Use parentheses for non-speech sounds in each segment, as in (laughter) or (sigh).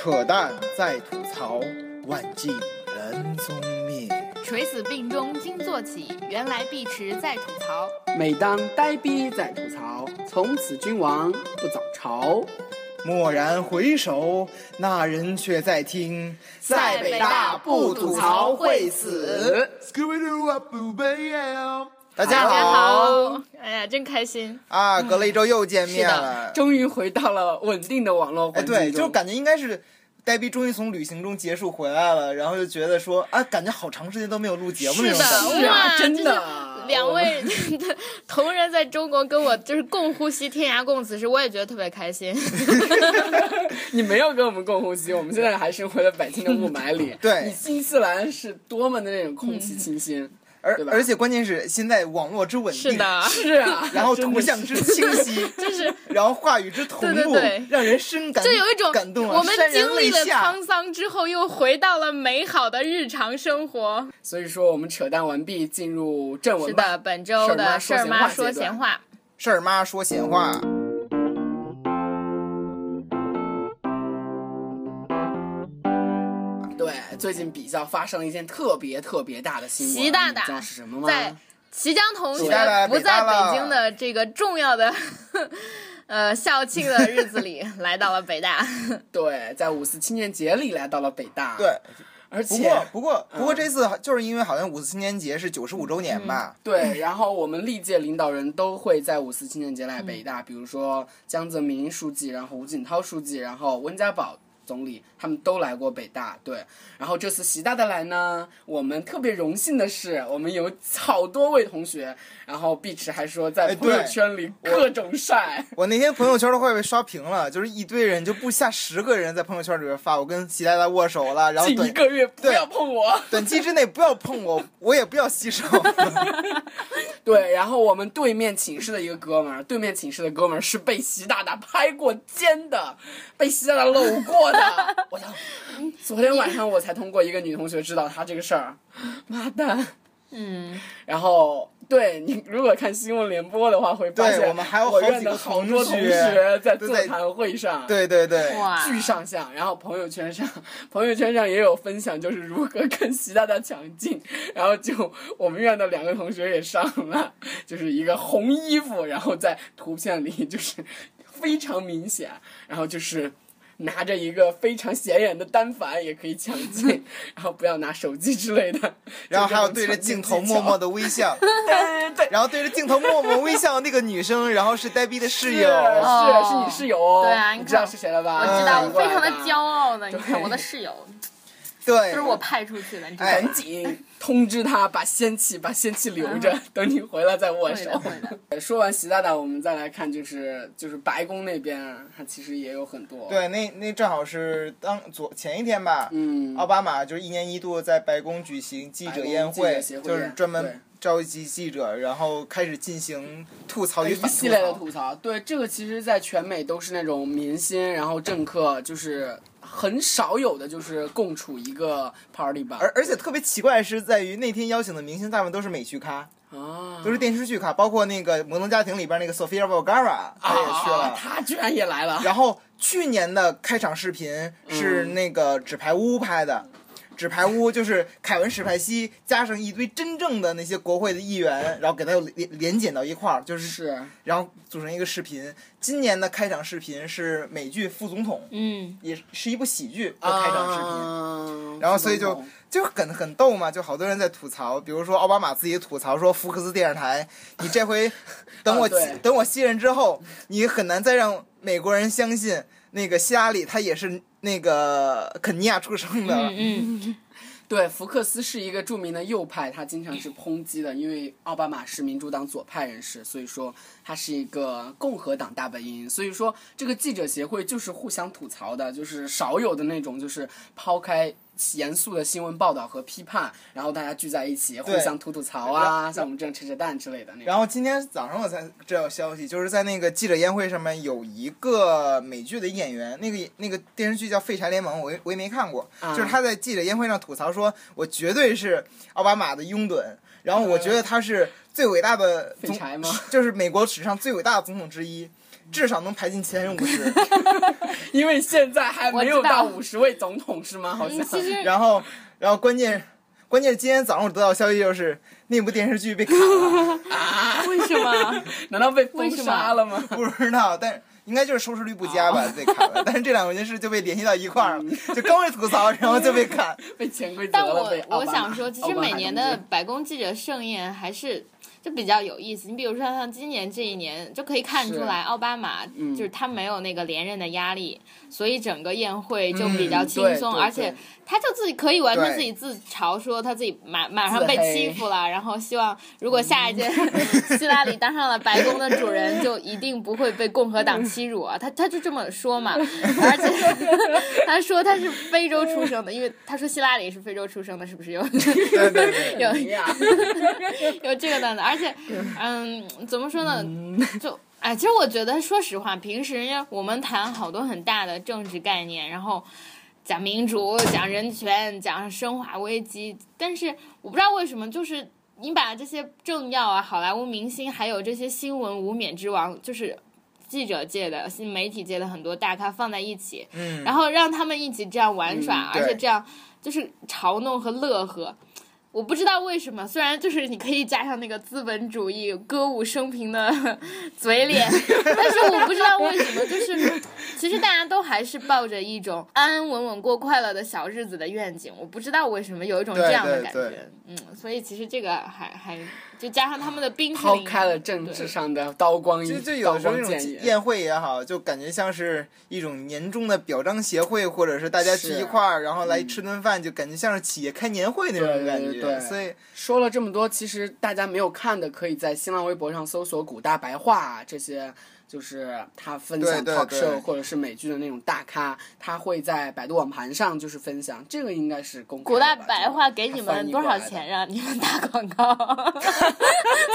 扯淡在吐槽，万径人踪灭。垂死病中惊坐起，原来碧池在吐槽。每当呆逼在吐槽，从此君王不早朝。蓦然回首，那人却在听，在北大不吐槽会死。大家大家好好，哎呀，真开心。啊，隔了一周又见面了，。终于回到了稳定的网络哎，环境中。对，就感觉应该是呆逼终于从旅行中结束回来了，然后就觉得说啊，感觉好长时间都没有录节目那种感觉。是啊哇真的两位 (laughs) 同仁在中国跟我就是共呼吸、天涯共此时，我也觉得特别开心。(laughs) 你没有跟我们共呼吸，我们现在还生活在北京的雾霾里。(laughs) 对你新西兰是多么的那种空气清新。而而且关键是现在网络之稳定，是，的，是啊，然后图像之清晰，(laughs) 就是 (laughs) 然后话语之同步，对对对让人深感就有一种感动啊，我们经历了。沧桑之后，又回到了美好的日常生活。所以说我们扯淡完毕，进入正文吧。是的，本周的事儿妈说闲话。事儿妈说闲话，最近比较发生了一件特别特别大的新闻，习大大你知道是什么吗？在齐江同学不在北京的这个重要的 (laughs) 呃校庆的日子里，(laughs) 来到了北大。(laughs) 对，在五四青年节里来到了北大。，对。而且不过不过不过嗯这次就是因为好像五四青年节是九十五周年吧，对，然后我们历届领导人都会在五四青年节来北嗯大，比如说江泽民书记，然后吴锦涛书记，然后温家宝总理，他们都来过北大。对，然后这次习大大来呢，我们特别荣幸的是，我们有好多位同学，然后碧池还说在哎朋友圈里各种晒。我那天朋友圈都快被刷屏了，就是一堆人就不下十个人在朋友圈里边发我跟习大大握手了，然后近一个月不要碰我。(laughs) 短期之内不要碰我，我也不要洗手。(laughs) 对，然后我们对面寝室的一个哥们儿，对面寝室的哥们儿是被习大大拍过肩的，被习大大搂过的。(laughs) 我操！昨天晚上我才通过一个女同学知道他这个事儿，(laughs) 妈蛋！嗯，然后对你如果看新闻联播的话，会发现对我们还有我好几个院的好同多同学学在座谈会上。对对对，哇，巨上相，然后朋友圈上，朋友圈上也有分享，就是如何跟习大大抢镜，然后就我们院的两个同学也上了，(laughs) 就是一个红衣服，然后在图片里就是非常明显，然后就是拿着一个非常显眼的单反也可以抢镜，(laughs) 然后不要拿手机之类的，(laughs) 然后还有对着镜头默默的，微笑，(laughs) 对对对。然后对着镜头默默微笑那个女生，然后是呆逼的室友。是是你室友哦，对啊你知道是谁了吧？我知道，嗯我非常的骄傲的。你看我的室友，对，都是我派出去的，你知道哎吗？赶紧通知他把仙气把仙气留着，等你回来再握手。(laughs) 说完习大大，我们再来看就是就是白宫那边，它其实也有很多。，对，那那正好是当昨前一天吧，嗯，奥巴马就是一年一度在白宫举行记者宴会，会就是专门召集记者，然后开始进行吐槽与一系列的吐槽。吐槽。对，这个其实在全美都是那种明星，然后政客，就是很少有的就是共处一个 party 吧。而而且特别奇怪的是，在于那天邀请的明星大部分都是美剧咖，啊，都是电视剧咖，包括那个《摩登家庭》里边那个 Sofia Vergara，她也去了。啊，他居然也来了。然后去年的开场视频是嗯那个纸牌屋拍的，纸牌屋就是凯文史派西加上一堆真正的那些国会的议员，然后给他连连剪到一块儿，就是是，然后组成一个视频。今年的开场视频是美剧《副总统》，嗯，也是一部喜剧的开场视频。啊然后所以就就很很逗嘛，就好多人在吐槽，比如说奥巴马自己吐槽说，福克斯电视台，你这回等我、(laughs) 啊等我卸任之后，你很难再让美国人相信那个希拉里她也是那个肯尼亚出生的。嗯嗯，(laughs) 对，福克斯是一个著名的右派，他经常是抨击的，因为奥巴马是民主党左派人士，所以说他是一个共和党大本营。所以说这个记者协会就是互相吐槽的，就是少有的那种，就是抛开严肃的新闻报道和批判，然后大家聚在一起互相吐吐槽啊，像我们这样扯扯淡之类的那种。然后今天早上我才知道消息，就是在那个记者宴会上面有一个美剧的演员，那个那个电视剧叫《废柴联盟》，我也我也没看过，啊就是他在记者宴会上吐槽说，我绝对是奥巴马的拥趸，然后我觉得他是最伟大的总废柴吗？(laughs) 就是美国史上最伟大的总统之一。至少能排进前五十。(laughs) 因为现在还没有到五十位总统是吗？好像然后，然后关键关键是今天早上我得到消息就是那部电视剧被砍了 (laughs) 啊，为什么？(laughs) 难道被封杀了吗？不知道，但应该就是收视率不佳吧，被砍了。但是这两件事就被联系到一块儿了，就刚被吐槽，然后就被砍。被潜规则但了，我被奥巴马我想说，其实每年的白宫记者盛宴还是就比较有意思。你比如说像今年这一年，就可以看出来，奥巴马嗯就是他没有那个连任的压力，所以整个宴会就比较嗯轻松，而且他就自己可以完全自己自嘲，说他自己马马上被欺负了，然后希望如果下一届 (laughs) (laughs) 希拉里当上了白宫的主人，就一定不会被共和党欺辱啊。他他就这么说嘛，而且 (laughs) 他说他是非洲出生的，因为他说希拉里是非洲出生的，是不是有？有哎呀，有这个段子，而且，(laughs) 嗯，怎么说呢？就哎，其实我觉得，说实话，平时我们谈好多很大的政治概念，然后讲民主、讲人权、讲生化危机，但是我不知道为什么，就是你把这些政要啊、好莱坞明星，还有这些新闻无冕之王，就是记者界的、新媒体界的很多大咖放在一起，嗯，然后让他们一起这样玩耍，嗯而且这样就是嘲弄和乐呵。我不知道为什么，虽然就是你可以加上那个资本主义歌舞升平的 (laughs) 嘴脸，但是我不知道为什么，就是其实大家都还是抱着一种安安稳稳过快乐的小日子的愿景。我不知道为什么有一种这样的感觉，嗯，所以其实这个还还就加上他们的冰淇抛，开了政治上的刀光一就就有时候这光剑影，种宴会也好，就感觉像是一种年终的表彰协会，或者是大家聚一块儿，然后来吃顿饭，就感觉像是企业开年会那种感觉。对对所以说了这么多，其实大家没有看的，可以在新浪微博上搜索“古大白话”这些。就是他分享对对 talk show 或者是美剧的那种大咖，他会在百度网盘上就是分享，这个应该是公开古大的吧白话给你们多少钱让你们打广告？(laughs)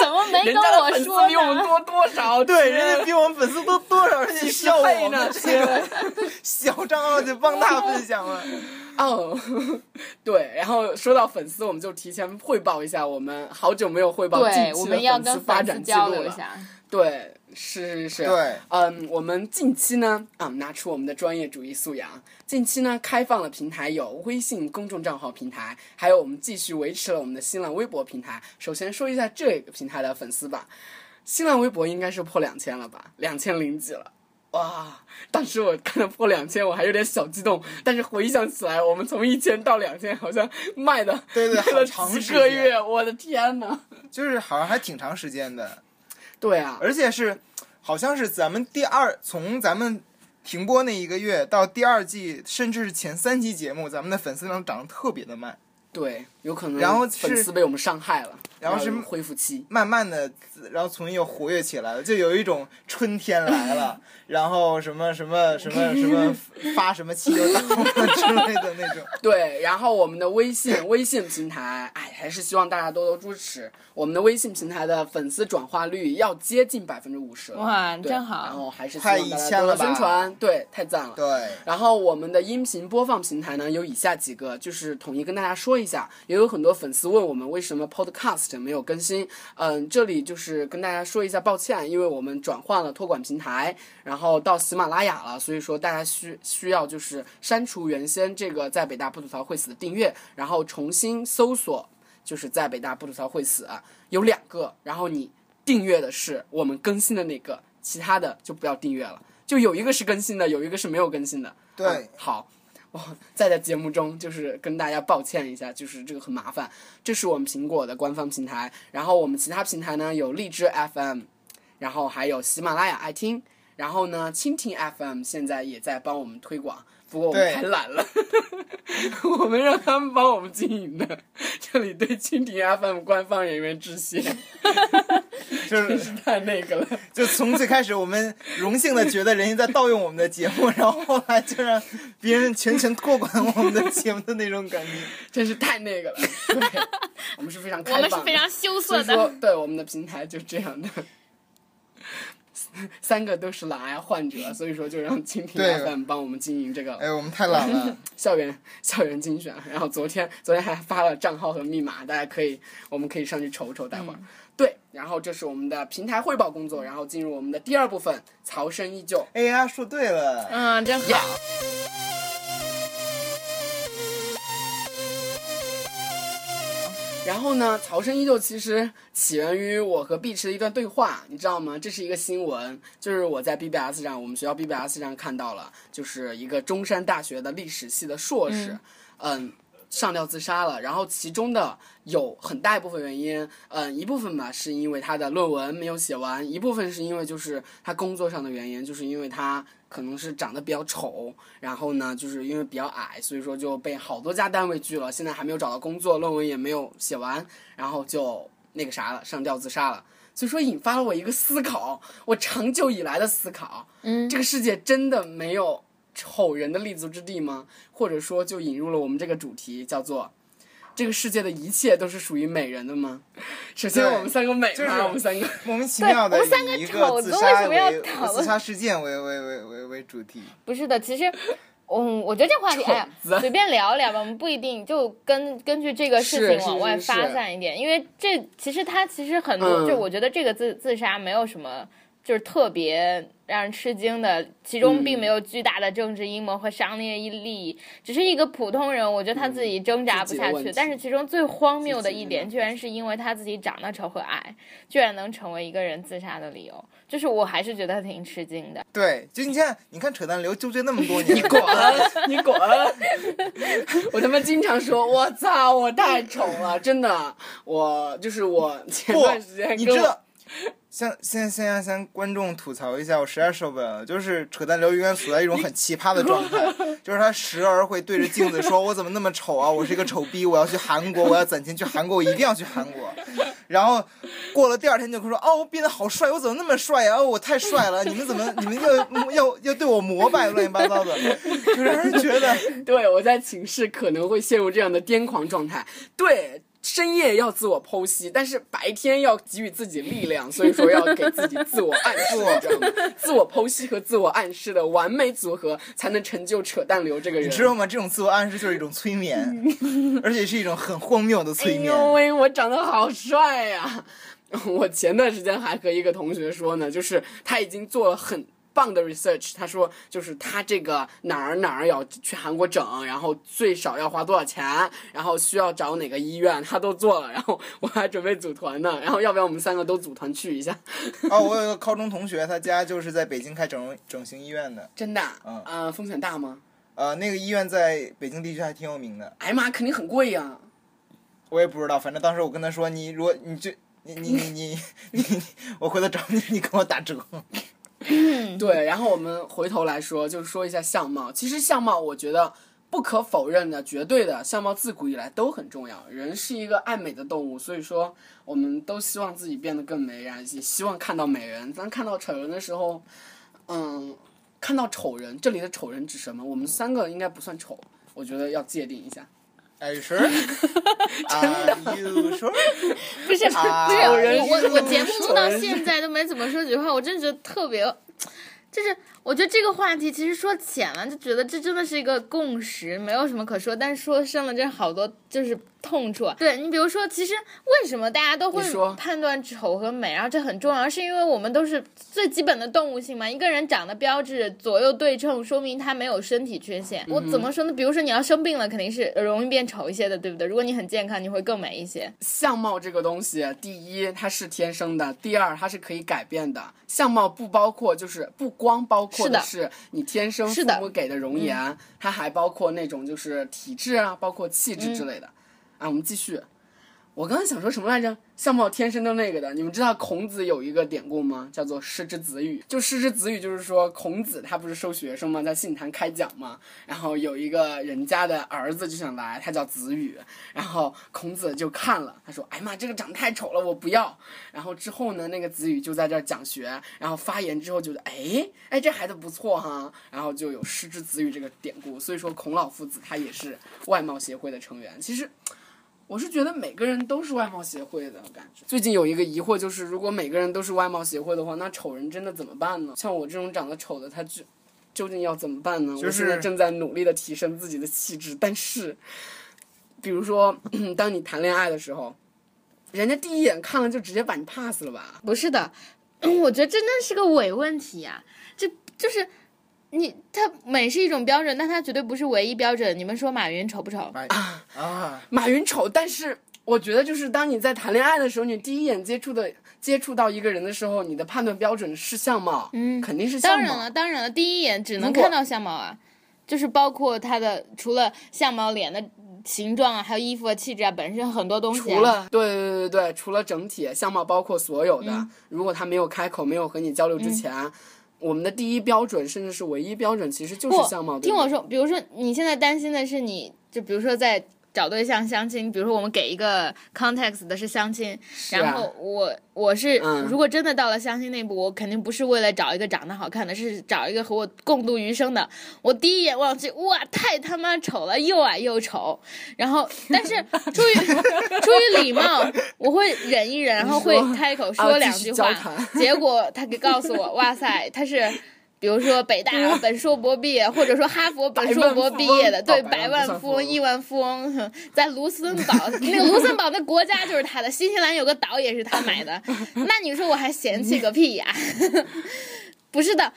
怎么没跟人家的我粉丝说比我们？多多少？对，人家比我们粉丝多多少，人家笑我倍呢们这个小账号就帮他分享了。(laughs) 哦，对，然后说到粉丝，我们就提前汇报一下，我们好久没有汇报近对，期我们要的跟粉丝丝发展记录了。交流一下。对，是是是。对，嗯，我们近期呢，啊、拿出我们的专业主义素养。近期呢，开放了平台有微信公众账号平台，还有我们继续维持了我们的新浪微博平台。首先说一下这个平台的粉丝吧，新浪微博应该是破两千了吧，两千零几了。哇！当时我看到破两千，我还有点小激动。但是回想起来，我们从一千到两千，好像卖的对对卖了几个月，我的天呐！就是好像还挺长时间的，对啊，而且是好像是咱们第二从咱们停播那一个月到第二季，甚至是前三期节目，咱们的粉丝量涨得特别的慢。对，有可能然后粉是丝被我们伤害了，然后是恢复期。慢慢的，然后重新又活跃起来了，就有一种春天来了，(laughs) 然后什么什么什么什么 (laughs) 发什么汽油弹之类的那种。(laughs) 对，然后我们的微信微信平台，哎，还是希望大家多多支持。我们的微信平台的粉丝转化率要接近百分之五十了，哇，真好！然后还是希快望大家多多了吧宣传，对，太赞了。对，然后我们的音频播放平台呢有以下几个，就是统一跟大家说一下。也有很多粉丝问我们为什么 Podcast 没有更新，嗯，这里就是跟大家说一下抱歉，因为我们转换了托管平台，然后到喜马拉雅了，所以说大家需需要就是删除原先这个在北大不吐槽会死的订阅，然后重新搜索，就是在北大不吐槽会死有两个，然后你订阅的是我们更新的那个，其他的就不要订阅了。就有一个是更新的，有一个是没有更新的。对嗯好，我 (laughs) 在在节目中就是跟大家抱歉一下，就是这个很麻烦。这是我们苹果的官方平台，然后我们其他平台呢有荔枝 FM，然后还有喜马拉雅爱听，然后呢蜻蜓 FM 现在也在帮我们推广。不过我们对太懒了，我们让他们帮我们经营的。这里对蜻蜓 FM 官方人员致谢，就是真是太那个了。就从最开始我们荣幸的觉得人家在盗用我们的节目，然后后来就让别人全权托管我们的节目的那种感觉。真是太那个了。对，我们是非常开我放的，们是非常羞涩的。对我们的平台就这样的。(laughs) 三个都是懒癌患者，(laughs) 所以说就让蜻蜓对 FM 帮我们经营这个哎，我们太懒了。(laughs) 校园校园精选。然后昨天昨天还发了账号和密码，大家可以我们可以上去瞅瞅，待会儿。对，然后这是我们的平台汇报工作，然后进入我们的第二部分，曹生依旧。哎呀，说对了，嗯，真好。Yeah 然后呢，曹生依旧其实起源于我和碧池的一段对话，你知道吗？这是一个新闻，就是我在 BBS 上，我们学校 BBS 上看到了，就是一个中山大学的历史系的硕士，嗯上吊自杀了。然后其中的有很大一部分原因，嗯，一部分吧是因为他的论文没有写完，一部分是因为就是他工作上的原因，就是因为他可能是长得比较丑，然后呢，就是因为比较矮，所以说就被好多家单位拒了，现在还没有找到工作，论文也没有写完，然后就那个啥了，上吊自杀了。所以说引发了我一个思考，我长久以来的思考，嗯这个世界真的没有丑人的立足之地吗？或者说，就引入了我们这个主题，叫做“这个世界的一切都是属于美人的吗？”首先，我们三个美吗？就是我们三个。莫名其妙的我们三个以一丑子为个自杀什么要为讨论自杀事件为为为为为主题。不是的，其实，嗯，我觉得这话题，(laughs) 哎呀，随便聊聊吧，我们不一定就根根据这个事情往外发散一点，因为这其实它其实很多，嗯就我觉得这个自自杀没有什么。就是特别让人吃惊的，其中并没有巨大的政治阴谋和商业利益，只是一个普通人，我觉得他自己挣扎不下去。但是其中最荒谬的一点，居然是因为他自己长得丑和矮，居然能成为一个人自杀的理由，就是我还是觉得挺吃惊的。对，就你看，你看扯淡流纠结那么多 (laughs) 年，你滚！你滚！(laughs) 我他妈经常说，我操，我太丑了，真的。我就是我前段时间，你知道，先先先让先观众吐槽一下，我实在受不了了。就是扯淡刘永远处在一种很奇葩的状态，就是他时而会对着镜子说：“我怎么那么丑啊？我是一个丑逼，我要去韩国，我要攒钱去韩国，我一定要去韩国。”然后过了第二天就会说：“哦，我变得好帅，我怎么那么帅呀、哦，我太帅了！你们怎么你们要要要对我膜拜，乱七八糟的，就让人觉得对我在寝室可能会陷入这样的癫狂状态。对。深夜要自我剖析，但是白天要给予自己力量，所以说要给自己自我暗示，你知道吗？自我剖析和自我暗示的完美组合，才能成就扯淡流这个人。你知道吗？这种自我暗示就是一种催眠，(laughs) 而且是一种很荒谬的哎催眠。呦喂，我长得好帅呀、(laughs) 我前段时间还和一个同学说呢，就是他已经做了很棒的 research，他说就是他这个哪儿哪儿要去韩国整，然后最少要花多少钱，然后需要找哪个医院，他都做了，然后 (laughs) 我还准备组团呢，然后要不要我们三个都组团去一下？哦，我有个高中同学，他家就是在北京开整容整形医院的。真的啊？嗯呃风险大吗？呃，那个医院在北京地区还挺有名的。哎呀妈，肯定很贵呀、我也不知道，反正当时我跟他说，你如果你就你你你你你你，(laughs) 我回头找你，你给我打折。对，然后我们回头来说，就是说一下相貌。其实相貌，我觉得不可否认的、绝对的，相貌自古以来都很重要。人是一个爱美的动物，所以说我们都希望自己变得更美，然后也希望看到美人。当看到丑人的时候，嗯，看到丑人，这里的丑人指什么？我们三个应该不算丑，我觉得要界定一下。Are you sure? (laughs) Are you sure? 不 (laughs) 是不是，我我节目录到现在都没怎么说几句话，我真觉得特别，就是我觉得这个话题其实说浅了，就觉得这真的是一个共识，没有什么可说，但是说深了，真好多就是痛处。对你比如说，其实为什么大家都会说判断丑和美，然后这很重要，是因为我们都是最基本的动物性嘛。一个人长得标致、左右对称，说明他没有身体缺陷。我怎么说呢？比如说你要生病了，肯定是容易变丑一些的，对不对？如果你很健康，你会更美一些。相貌这个东西，第一它是天生的，第二它是可以改变的。相貌不包括，就是不光包括是的是你天生父母给的容颜，它还包括那种就是体质啊，包括气质之类的。啊，我们继续。我刚刚想说什么来着？相貌天生的那个的，你们知道孔子有一个典故吗？叫做师之子语。就师之子语，就是说孔子他不是收学生嘛，在信坛开讲嘛，然后有一个人家的儿子就想来，他叫子羽，然后孔子就看了，他说：“哎呀妈，这个长得太丑了，我不要。”然后之后呢，那个子羽就在这儿讲学，然后发言之后觉得，哎哎，这孩子不错哈，然后就有师之子语这个典故。所以说，孔老夫子他也是外貌协会的成员。其实。我是觉得每个人都是外貌协会的感觉。最近有一个疑惑，就是如果每个人都是外貌协会的话，那丑人真的怎么办呢？像我这种长得丑的，他究究竟要怎么办呢？就是我现在正在努力的提升自己的气质，但是，比如说，当你谈恋爱的时候，人家第一眼看了就直接把你 pass 了吧？不是的，(clears throat) 我觉得真的是个伪问题呀、这就是你，它美是一种标准，但它绝对不是唯一标准。你们说马云丑不丑？马啊，马云丑，但是我觉得就是当你在谈恋爱的时候，你第一眼接触的接触到一个人的时候，你的判断标准是相貌，嗯肯定是相貌。当然了，当然了，第一眼只能看到相貌啊，就是包括他的除了相貌、脸的形状啊，还有衣服啊、气质啊，本身很多东西、啊。除了对对对对对，除了整体相貌，包括所有的，嗯如果他没有开口，没有和你交流之前。我们的第一标准，甚至是唯一标准，其实就是相貌。听我说，比如说你现在担心的是你，就比如说在找对象相亲，比如说我们给一个 context 的是相亲，啊然后我我是、嗯如果真的到了相亲那步，我肯定不是为了找一个长得好看的，是找一个和我共度余生的。我第一眼望去，哇，太他妈丑了，又矮又丑。然后，但是出于 (laughs) 出于礼貌，我会忍一忍，然后会开口啊说两句话。(laughs) 结果他给告诉我，哇塞，他是。比如说北大本硕博毕业，或者说哈佛本硕博毕业的，对，百百万富翁、万富翁亿万富翁，(laughs) 在卢森堡，(laughs) 那个卢森堡的国家就是他的，新西兰有个岛也是他买的，(laughs) 那你说我还嫌弃个屁呀、不是的，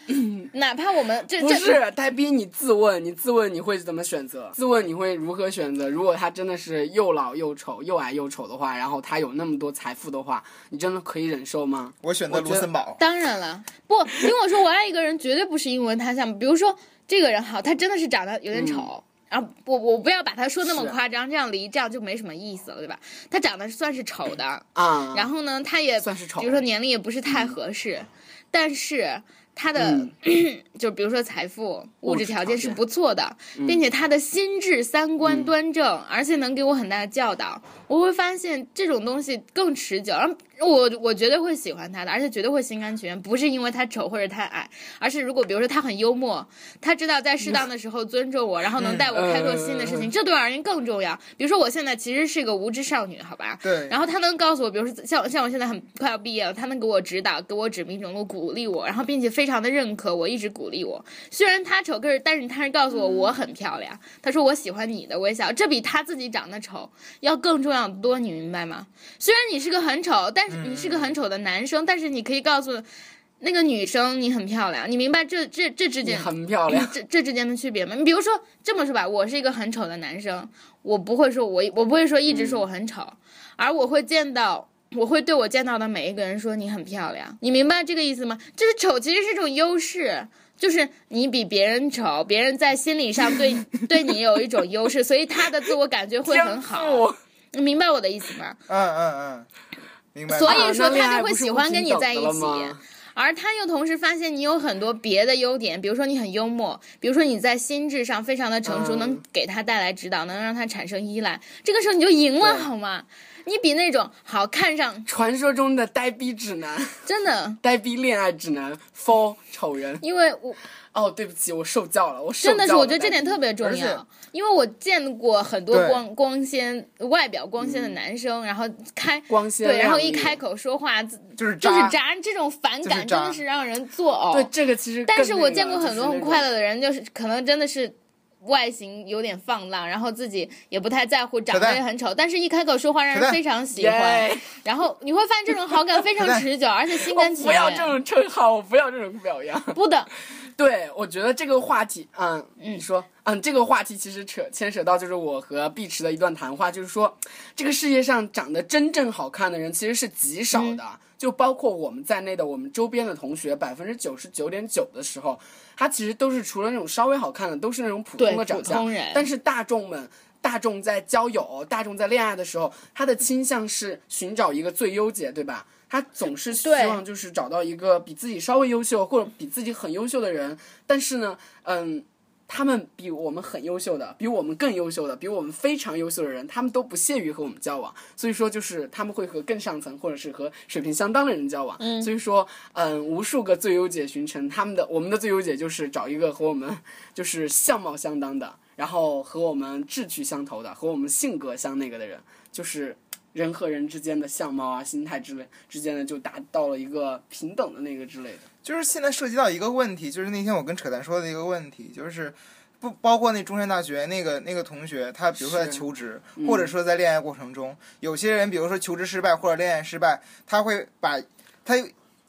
哪怕我们这这不是呆逼，你自问，你自问你会怎么选择？自问你会如何选择？如果他真的是又老又丑、又矮又丑的话，然后他有那么多财富的话，你真的可以忍受吗？我选择卢森堡。当然了，不听我说，我爱一个人绝对不是因为他像，比如说这个人好，他真的是长得有点丑。然后我我不要把他说那么夸张，这样离这样就没什么意思了，对吧？他长得算是丑的，啊，然后呢，他也算是丑比如说年龄也不是太合适，但是他的、嗯。(clears throat) 就比如说财富、物物质条件是不错的，并且他的心智、三观端正，而且能给我很大的教导。我会发现这种东西更持久，然后我我绝对会喜欢他的，而且绝对会心甘情愿，不是因为他丑或者他矮，而是如果比如说他很幽默，他知道在适当的时候尊重我，然后能带我开拓新的事情，嗯这对我而言更重要。比如说我现在其实是一个无知少女，好吧？对，然后他能告诉我，比如说像像我现在很快要毕业了，他能给我指导，给我指明整路，鼓励我，然后并且非常的认可我，一直鼓励我。虽然他丑，可是但是他是告诉我我很漂亮，他说我喜欢你的微笑，这比他自己长得丑要更重要的多，你明白吗？虽然你是个很丑，但是你是个很丑的男生，但是你可以告诉那个女生你很漂亮，你明白这这这之间很漂亮。这这之间的区别吗？你比如说这么说吧，我是一个很丑的男生，我不会说我我不会说一直说我很丑，而我会见到。我会对我见到的每一个人说你很漂亮，你明白这个意思吗？就是丑其实是一种优势，就是你比别人丑，别人在心理上对 (laughs) 对你有一种优势，所以他的自我感觉会很好。你明白我的意思吗？嗯嗯嗯，明白。所以啊说他就会喜欢跟你在一起而他又同时发现你有很多别的优点，比如说你很幽默，比如说你在心智上非常的成熟，嗯能给他带来指导，能让他产生依赖，这个时候你就赢了，好吗？你比那种好看上传说中的呆逼指南，真的，呆逼恋爱指南 for 丑人。因为我哦，对不起，我受教了，我受真的是我觉得这点特别重要，因为我见过很多光光鲜、外表光鲜的男生，然后开光鲜对，然后一开口说话就是就是渣，渣，这种反感真的是让人作呕。对这个其实那个，但是我见过很多很快乐。的人，就是可能真的是外形有点放浪，然后自己也不太在乎，长得也很丑，但是一开口说话让人非常喜欢，然后你会发现这种好感非常持久，而且心甘情愿不要这。种称号，我不要这种表扬。不的，(laughs) 对，我觉得这个话题，嗯，嗯你说，嗯，这个话题其实扯牵扯到就是我和碧池的一段谈话，就是说，这个世界上长得真正好看的人其实是极少的，嗯就包括我们在内的我们周边的同学，百分之九十九点九的时候，他其实都是除了那种稍微好看的，都是那种普通的长相但是大众们。大众在交友、大众在恋爱的时候，他的倾向是寻找一个最优解，对吧？他总是希望就是找到一个比自己稍微优秀或者比自己很优秀的人，但是呢，嗯，他们比我们很优秀的，比我们更优秀的，比我们非常优秀的人，他们都不屑于和我们交往。所以说，就是他们会和更上层或者是和水平相当的人交往。嗯所以说，嗯，无数个最优解寻成，他们的我们的最优解就是找一个和我们就是相貌相当的，然后和我们志趣相投的，和我们性格相那个的人，就是。人和人之间的相貌啊、心态之类之间的，就达到了一个平等的那个之类的。就是现在涉及到一个问题，就是那天我跟扯淡说的一个问题，就是不包括那中山大学那个那个同学，他比如说在求职，或者说在恋爱过程中，有些人比如说求职失败或者恋爱失败，他会把他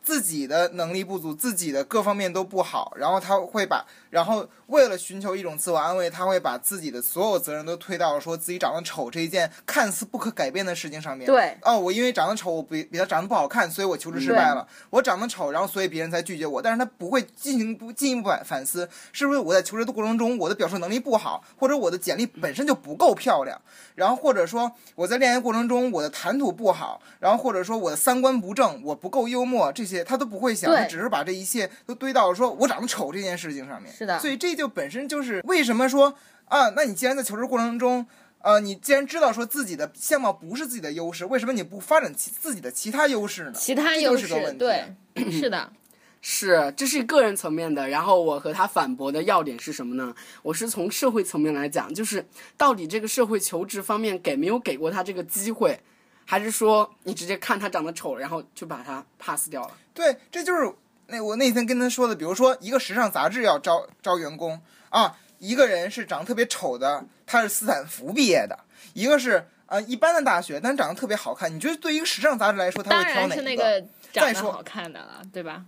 自己的能力不足，自己的各方面都不好，然后他会把，然后为了寻求一种自我安慰，他会把自己的所有责任都推到说自己长得丑这一件看似不可改变的事情上面。对，哦，我因为长得丑，我比比他长得不好看，所以我求职失败了。我长得丑，然后所以别人才拒绝我。但是他不会进行不进一步反反思，是不是我在求职的过程中，我的表述能力不好，或者我的简历本身就不够漂亮，然后或者说我在恋爱过程中我的谈吐不好，然后或者说我的三观不正，我不够幽默，这些他都不会想，他只是把这一切都堆到说我长得丑这件事情上面。是的所以这就本身就是为什么说啊，那你既然在求职过程中。呃，你既然知道说自己的相貌不是自己的优势，为什么你不发展其自己的其他优势呢？其他优势就是个问题。对，是的，(clears throat) 是，这是个人层面的。然后我和他反驳的要点是什么呢？我是从社会层面来讲，就是到底这个社会求职方面给没有给过他这个机会，还是说你直接看他长得丑，然后就把他 pass 掉了？对，这就是那我那天跟他说的，比如说一个时尚杂志要招招员工啊，一个人是长得特别丑的，他是斯坦福毕业的，一个是呃一般的大学，但长得特别好看。你觉得对于一个时尚杂志来说，他会挑哪一然是那个长再说得好看的了，对吧？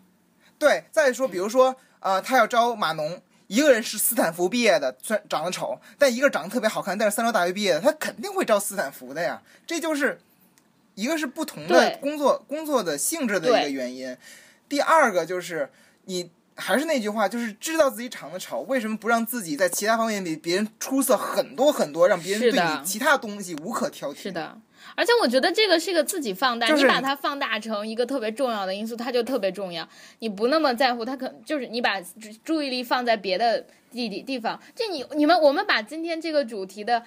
对，再说比如说呃，他要招码农。一个人是斯坦福毕业的，虽然长得丑，但一个长得特别好看，但是三流大学毕业的，他肯定会招斯坦福的呀。这就是一个是不同的工作工作的性质的一个原因。第二个就是你还是那句话，就是知道自己长得丑，为什么不让自己在其他方面比别人出色很多很多，让别人对你其他东西无可挑剔？是的，而且我觉得这个是一个自己放大，就是你把它放大成一个特别重要的因素，它就特别重要。你不那么在乎它，可就是你把注注意力放在别的地地地方。这你你们我们把今天这个主题的。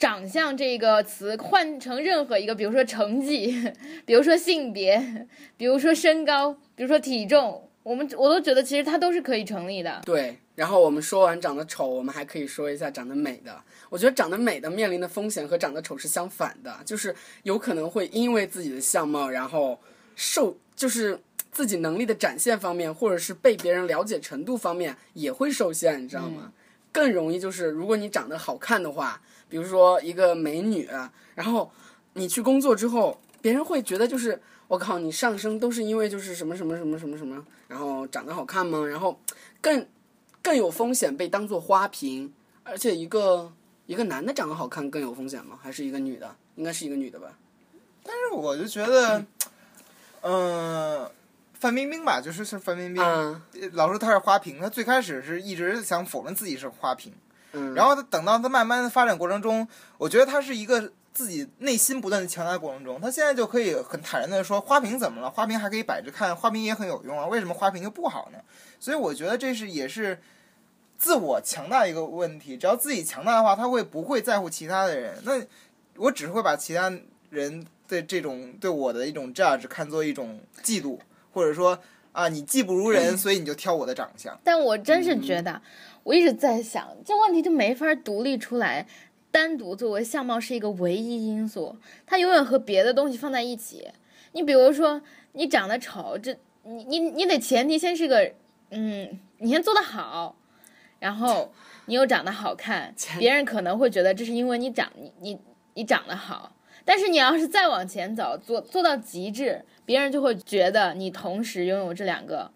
长相这个词换成任何一个，比如说成绩，(laughs) 比如说性别，(laughs) 比如说身高，比如说体重，我们我都觉得其实它都是可以成立的。对。然后我们说完长得丑，我们还可以说一下长得美的。我觉得长得美的面临的风险和长得丑是相反的，就是有可能会因为自己的相貌，然后受就是自己能力的展现方面，或者是被别人了解程度方面也会受限，你知道吗？更容易就是如果你长得好看的话，比如说一个美女，然后你去工作之后，别人会觉得就是我靠，你上升都是因为就是什么什么什么什么什么，然后长得好看吗？然后更更有风险被当做花瓶，而且一个一个男的长得好看更有风险吗？还是一个女的？应该是一个女的吧？但是我就觉得，嗯、范冰冰吧，就是是范冰冰，嗯老说她是花瓶，她最开始是一直想否认自己是花瓶，嗯，然后他等到他慢慢的发展过程中，我觉得他是一个自己内心不断的强大的过程中，他现在就可以很坦然的说，花瓶怎么了？花瓶还可以摆着看，花瓶也很有用啊，为什么花瓶就不好呢？所以我觉得这是也是自我强大一个问题，只要自己强大的话，他会不会在乎其他的人？那我只会把其他人的这种对我的一种 judge 看作一种嫉妒，或者说啊，你技不如人，所以你就挑我的长相。但我真是觉得，我一直在想，这问题就没法独立出来，单独作为相貌是一个唯一因素，它永远和别的东西放在一起。你比如说，你长得丑，这你你你得前提先是个，嗯，你先做得好，然后你又长得好看，(laughs) 别人可能会觉得这是因为你长你你你长得好。但是你要是再往前走，做做到极致，别人就会觉得你同时拥有这两个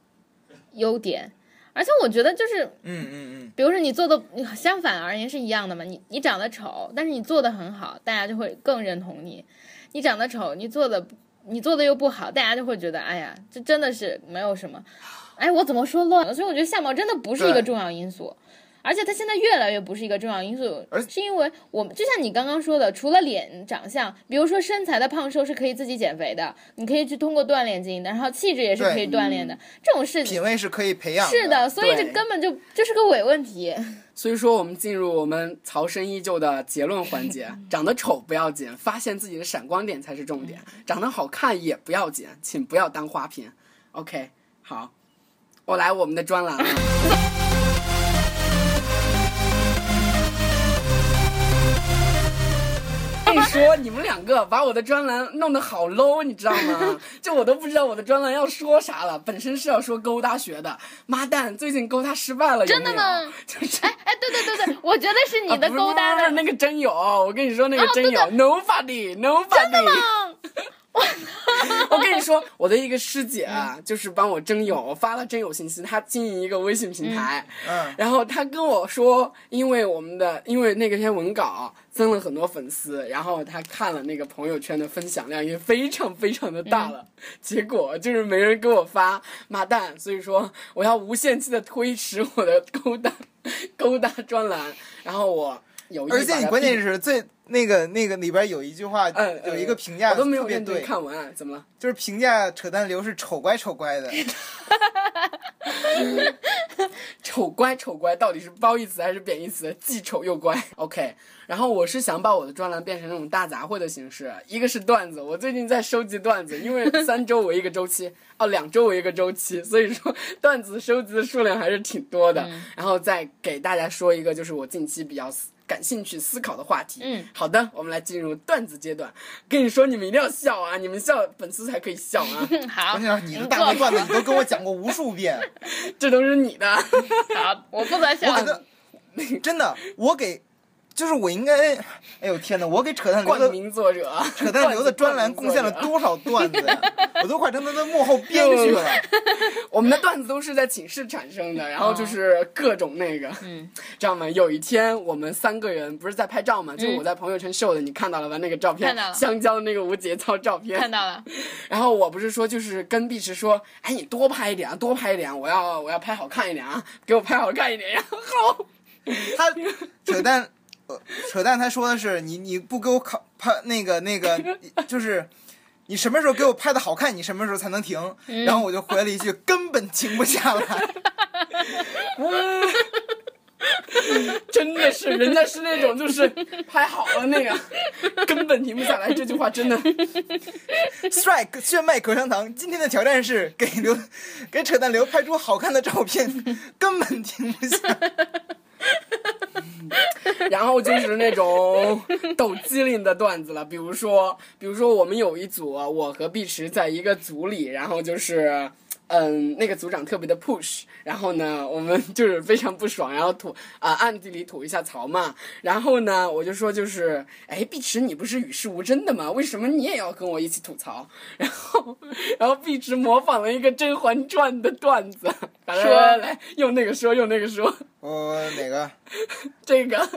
优点。而且我觉得就是，嗯嗯嗯比如说你做的相反而言是一样的嘛，你你长得丑，但是你做的很好，大家就会更认同你；你长得丑，你做的你做的又不好，大家就会觉得，哎呀，这真的是没有什么。哎，我怎么说乱了？所以我觉得相貌真的不是一个重要因素。而且它现在越来越不是一个重要因素而，是因为我们就像你刚刚说的，除了脸长相，比如说身材的胖瘦是可以自己减肥的，你可以去通过锻炼进行的，然后气质也是可以锻炼的，这种事嗯，情品味是可以培养的是的，所以这根本就就是个伪问题。所以说，我们进入我们曹生依旧的结论环节：(laughs) 长得丑不要紧，发现自己的闪光点才是重点；长得好看也不要紧，请不要当花瓶。OK，好，我来我们的专栏了。(laughs) 跟你说你们两个把我的专栏弄得好 low，你知道吗？(laughs) 就我都不知道我的专栏要说啥了。本身是要说勾搭学的，妈蛋，最近勾搭失败了，真的吗？就是。哎哎，对对对对，我觉得是你的勾搭的。不是那个真有，我跟你说那个真有、n o b o d y nobody。我跟你说，我的一个师姐啊，就是帮我征友，发了征友信息，她经营一个微信平台，嗯。然后她跟我说，因为我们的因为那个篇文稿增了很多粉丝，然后她看了那个朋友圈的分享量也非常非常的大了，结果就是没人给我发，妈蛋，所以说我要无限期的推迟我的勾搭 (laughs) 勾搭专栏，然后我有意而且你关键是最那个那个里边有一句话，嗯，有一嗯个评价我都没有认真对，看文案，怎么了？就是评价扯淡流是丑乖丑乖的。(laughs) 丑乖丑乖到底是褒义词还是贬义词？既丑又乖。OK，然后我是想把我的专栏变成那种大杂烩的形式，一个是段子，我最近在收集段子，因为三周为一个周期，哦，两周为一个周期，所以说段子收集的数量还是挺多的。然后再给大家说一个，就是我近期比较思感兴趣思考的话题。嗯，好的，我们来进入段子阶段。跟你说，你们一定要笑啊，你们笑粉丝才可以笑啊，(laughs) 好你的大内段子你都跟我讲过无数遍，(laughs) 这都是你的。(laughs) 好，我负责我真的，我给，就是我应该，哎呦天哪，我给扯淡流冠的名作者，扯淡流的专栏贡献了多少段子呀？(laughs) 我都快成他的幕后编剧了。(laughs) 我们的段子都是在寝室产生的，然后就是各种那个，嗯，知道吗？有一天我们三个人不是在拍照嘛？就是我在朋友圈秀的，你看到了吧？那个照片看到，了香蕉的那个无节操照片看片。到了，(laughs) 然后我不是说就是跟碧池说，哎，你多拍一点啊，多拍一点啊，我要我要拍好看一点啊，给我拍好看一点。然后好，他扯淡，呃，扯淡，他说的是你你不给我考拍那个那个，(laughs) 就是你什么时候给我拍的好看，你什么时候才能停？然后我就回了一句，根本停不下来。(laughs) 真的是人家是那种就是拍好了那个，(laughs) 根本停不下来。这句话真的 strike 炫迈口香糖，今天的挑战是给刘给扯淡刘拍出好看的照片，根本停不下来。(laughs) 然后就是那种抖机灵的段子了，比如说，比如说我们有一组，我和碧池在一个组里，然后就是。嗯，那个组长特别的 push，然后呢，我们就是非常不爽，然后吐啊、暗地里吐一下槽嘛。然后呢，我就说就是，哎，碧池你不是与世无争的吗？为什么你也要跟我一起吐槽？然后，(laughs) 然后碧池模仿了一个《甄嬛传》的段子，来来用那个说，用那个说。我哪个？(laughs) 这个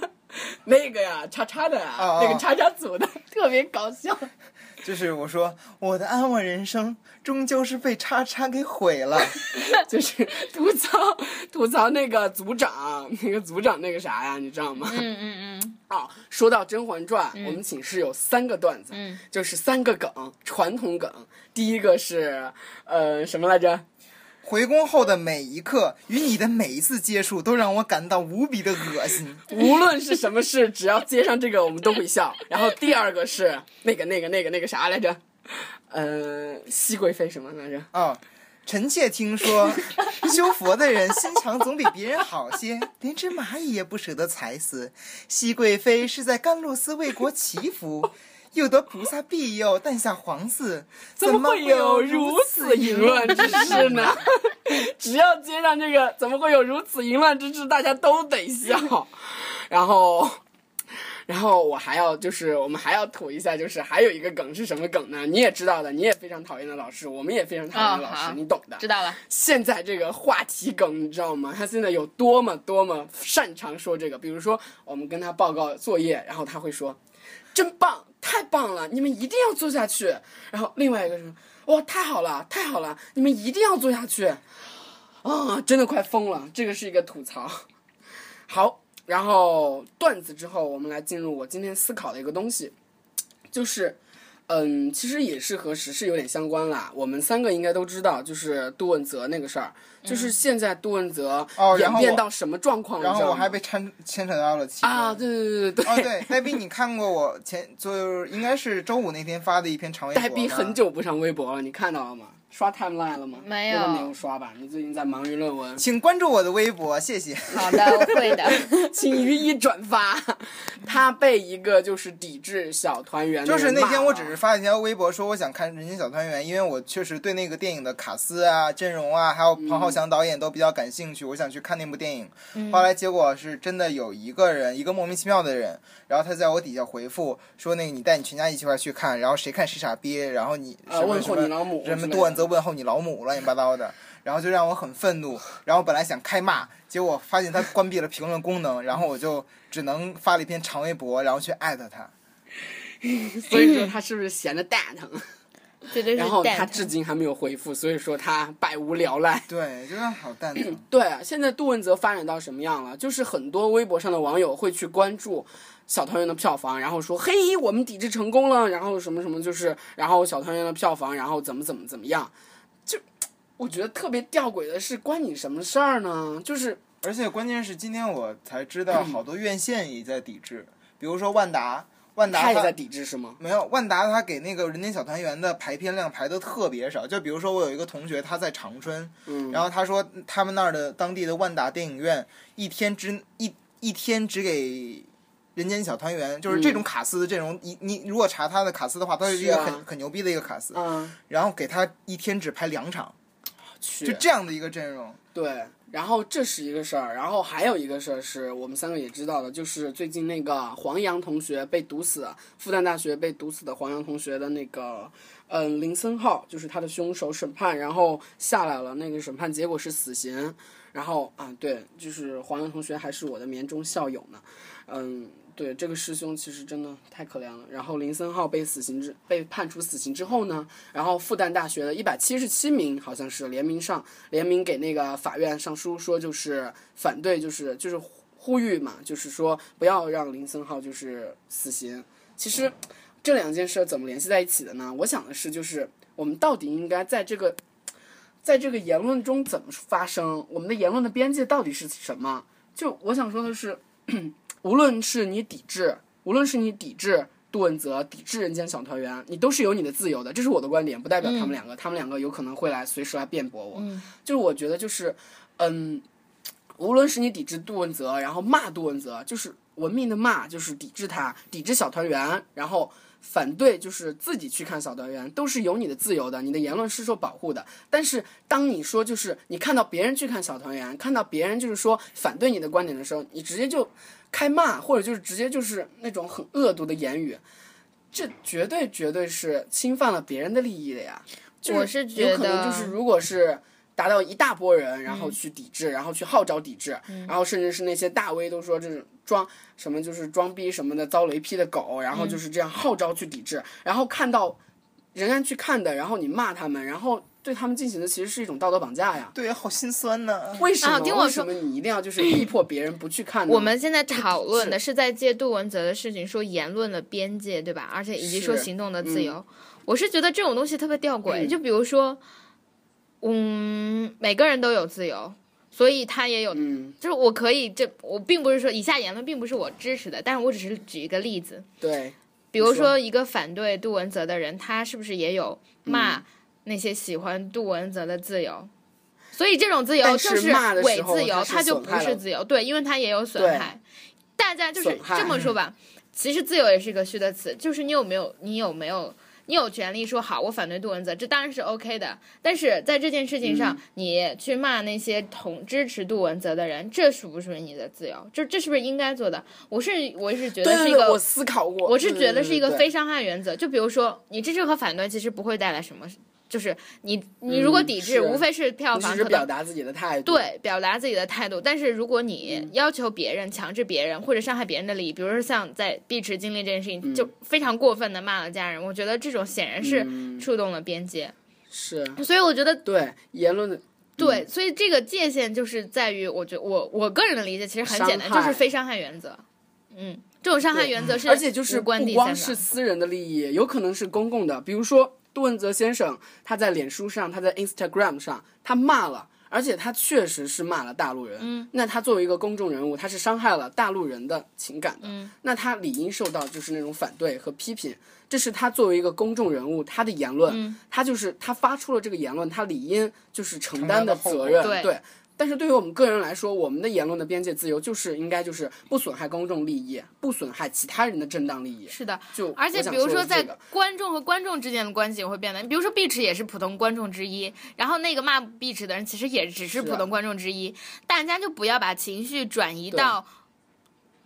(laughs) 那个呀，叉叉的呀，哦哦那个叉叉组的，特别搞笑。就是我说我的安稳人生终究是被叉叉给毁了。(laughs) 就是吐槽吐槽那个组长，那个组长那个啥呀，你知道吗？(laughs) 嗯嗯嗯哦，说到《甄嬛传》我们寝室有三个段子，嗯就是三个梗，传统梗。第一个是呃什么来着？回宫后的每一刻与你的每一次接触，都让我感到无比的恶心。无论是什么事，只要接上这个，我们都会笑。然后第二个是那个那个那个那个啥来着？呃，熹贵妃什么来着？哦，臣妾听说，修佛的人心肠总比别人好些，(laughs) 连只蚂蚁也不舍得踩死。熹贵妃是在甘露寺为国祈福，又得菩萨庇佑，诞下皇子，怎么会有如此淫乱之事呢？(laughs) 只要接上这个，怎么会有如此淫乱之事？大家都得笑。然后，然后我还要就是我们还要吐一下，就是还有一个梗是什么梗呢？你也知道的，你也非常讨厌的老师，我们也非常讨厌的老师，哦你懂的。知道了。现在这个话题梗，你知道吗？他现在有多么多么擅长说这个。比如说，我们跟他报告作业，然后他会说：“真棒，太棒了，你们一定要做下去。”然后另外一个说：“哇，太好了，太好了，你们一定要做下去。”啊，真的快疯了！这个是一个吐槽。好，然后段子之后，我们来进入我今天思考的一个东西，就是。嗯，其实也是和时事有点相关啦。我们三个应该都知道，就是杜汶泽那个事儿，就是现在杜汶泽演变到什么状况，然后我还被牵牵扯到了其中啊，对对对对对，哦对，呆逼，你看过我前就是应该是周五那天发的一篇长微博呆逼吗很久不上微博了，你看到了吗？刷 timeline 了吗？没有没有刷吧？你最近在忙于论文，请关注我的微博，谢谢。(laughs) 好的，我会的。(laughs) 请予以转发。他被一个就是抵制小团圆的就是那天我只是发一条微博说我想看《人间小团圆》，因为我确实对那个电影的卡斯啊、阵容啊，还有彭浩翔导演都比较感兴趣，我想去看那部电影。后来结果是真的有一个人，一个莫名其妙的人，然后他在我底下回复说那个你带你全家一起块去看，然后谁看谁傻逼，然后你什么什么候你老母什么之类的杜文泽问候你老母，乱七八糟的。然后就让我很愤怒，然后本来想开骂，结果发现他关闭了评论功能，然后我就只能发了一篇长微博，然后去艾特他。(laughs) 所以说他是不是闲的蛋疼？然后他至今还没有回复，所以说他百无聊赖。对，真的好蛋疼。(clears throat) 对，啊现在杜汶泽发展到什么样了？就是很多微博上的网友会去关注小团圆的票房，然后说嘿，我们抵制成功了，然后什么什么，就是然后小团圆的票房，然后怎么怎么怎么样，就我觉得特别吊诡的是，关你什么事儿呢？就是而且关键是今天我才知道，好多院线也在抵制，比如说万达，万达它他也在抵制是吗？没有万达，他给那个《人间小团圆》的排片量排的特别少。就比如说我有一个同学，他在长春，嗯，然后他说他们那儿的当地的万达电影院一天只一一天只给《人间小团圆》，就是这种卡司的阵容，你你如果查他的卡司的话，他是一个很很牛逼的一个卡司，嗯，然后给他一天只排两场，去就这样的一个阵容。对，然后这是一个事儿，然后还有一个事儿是我们三个也知道的，就是最近那个黄洋同学被毒死，复旦大学被毒死的黄洋同学的那个，嗯，林森浩就是他的凶手审判，然后下来了，那个审判结果是死刑，然后啊，对，就是黄洋同学还是我的年中校友呢，嗯。对这个师兄其实真的太可怜了。然后林森浩被死刑之被判处死刑之后呢，然后复旦大学的一百七十七名好像是联名上联名给那个法院上书，说就是反对，就是就是呼吁嘛，就是说不要让林森浩就是死刑。其实这两件事怎么联系在一起的呢？我想的是，就是我们到底应该在这个在这个言论中怎么发声？我们的言论的边界到底是什么？就我想说的是，无论是你抵制，无论是你抵制杜汶泽，抵制人间小团圆，你都是有你的自由的，这是我的观点，不代表他们两个，他们两个有可能会来随时来辩驳我。就是我觉得就是，嗯，无论是你抵制杜汶泽，然后骂杜汶泽，就是文明的骂，就是抵制他，抵制小团圆，然后。反对就是自己去看小团圆，都是有你的自由的，你的言论是受保护的。但是当你说就是你看到别人去看小团圆，看到别人就是说反对你的观点的时候，你直接就开骂，或者就是直接就是那种很恶毒的言语，这绝对绝对是侵犯了别人的利益的呀。就我是觉得有可能就是如果是。达到一大波人，然后去抵制，然后去号召抵制，然后甚至是那些大 V 都说这种装什么就是装逼什么的遭雷劈的狗，然后就是这样号召去抵制，然后看到仍然去看的，然后你骂他们，然后对他们进行的其实是一种道德绑架呀。对，好心酸呢。为什么？啊听我为什么你一定要就是逼迫别人不去看呢？我们现在讨论的是在借杜文泽的事情说言论的边界，对吧？而且以及说行动的自由，我是觉得这种东西特别吊诡。就比如说，嗯，每个人都有自由，所以他也有，嗯，就是我可以这我并不是说以下言论并不是我支持的，但是我只是举一个例子，对，比如说说一个反对杜文泽的人，他是不是也有嗯骂那些喜欢杜文泽的自由？所以这种自由就是伪自由，他就不是自由。对，因为他也有损害。大家就是这么说吧，其实自由也是一个虚的词，就是你有没有，你有没有，你有权利说好，我反对杜文泽，这当然是 OK 的。但是在这件事情嗯上，你去骂那些同支持杜文泽的人，这属不属于你的自由？就这是不是应该做的？我是我是觉得是一个我思考过，我是觉得是一个非伤害原则。就比如说，你支持和反对其实不会带来什么，就是你你如果嗯抵制，是。无非是票房是表达自己的态度，对，表达自己的态度，但是如果你嗯。要求别人、强制别人或者伤害别人的利益，比如说像在碧池经历这件事情，嗯。就非常过分的骂了家人，我觉得这种显然是嗯。触动了边界，是。所以我觉得对言论的对，所以这个界限就是在于，我觉我我个人的理解其实很简单，就是非伤害原则。嗯，这种伤害原则是而且就是关不光。是私人的利益，有可能是公共的。比如说杜汶泽先生，他在脸书上，他在 Instagram 上，他骂了，而且他确实是骂了大陆人。嗯，那他作为一个公众人物，他是伤害了大陆人的情感的。嗯，那他理应受到就是那种反对和批评。这是他作为一个公众人物，他的言论，嗯他就是他发出了这个言论，他理应就是承担的责任。对对。但是对于我们个人来说，我们的言论的边界自由就是应该就是不损害公众利益，不损害其他人的正当利益。是的，就而且比如说在观众和观众之间的关系也会变得，比如说碧池也是普通观众之一，然后那个骂碧池的人其实也只是普通观众之一，大家就不要把情绪转移到。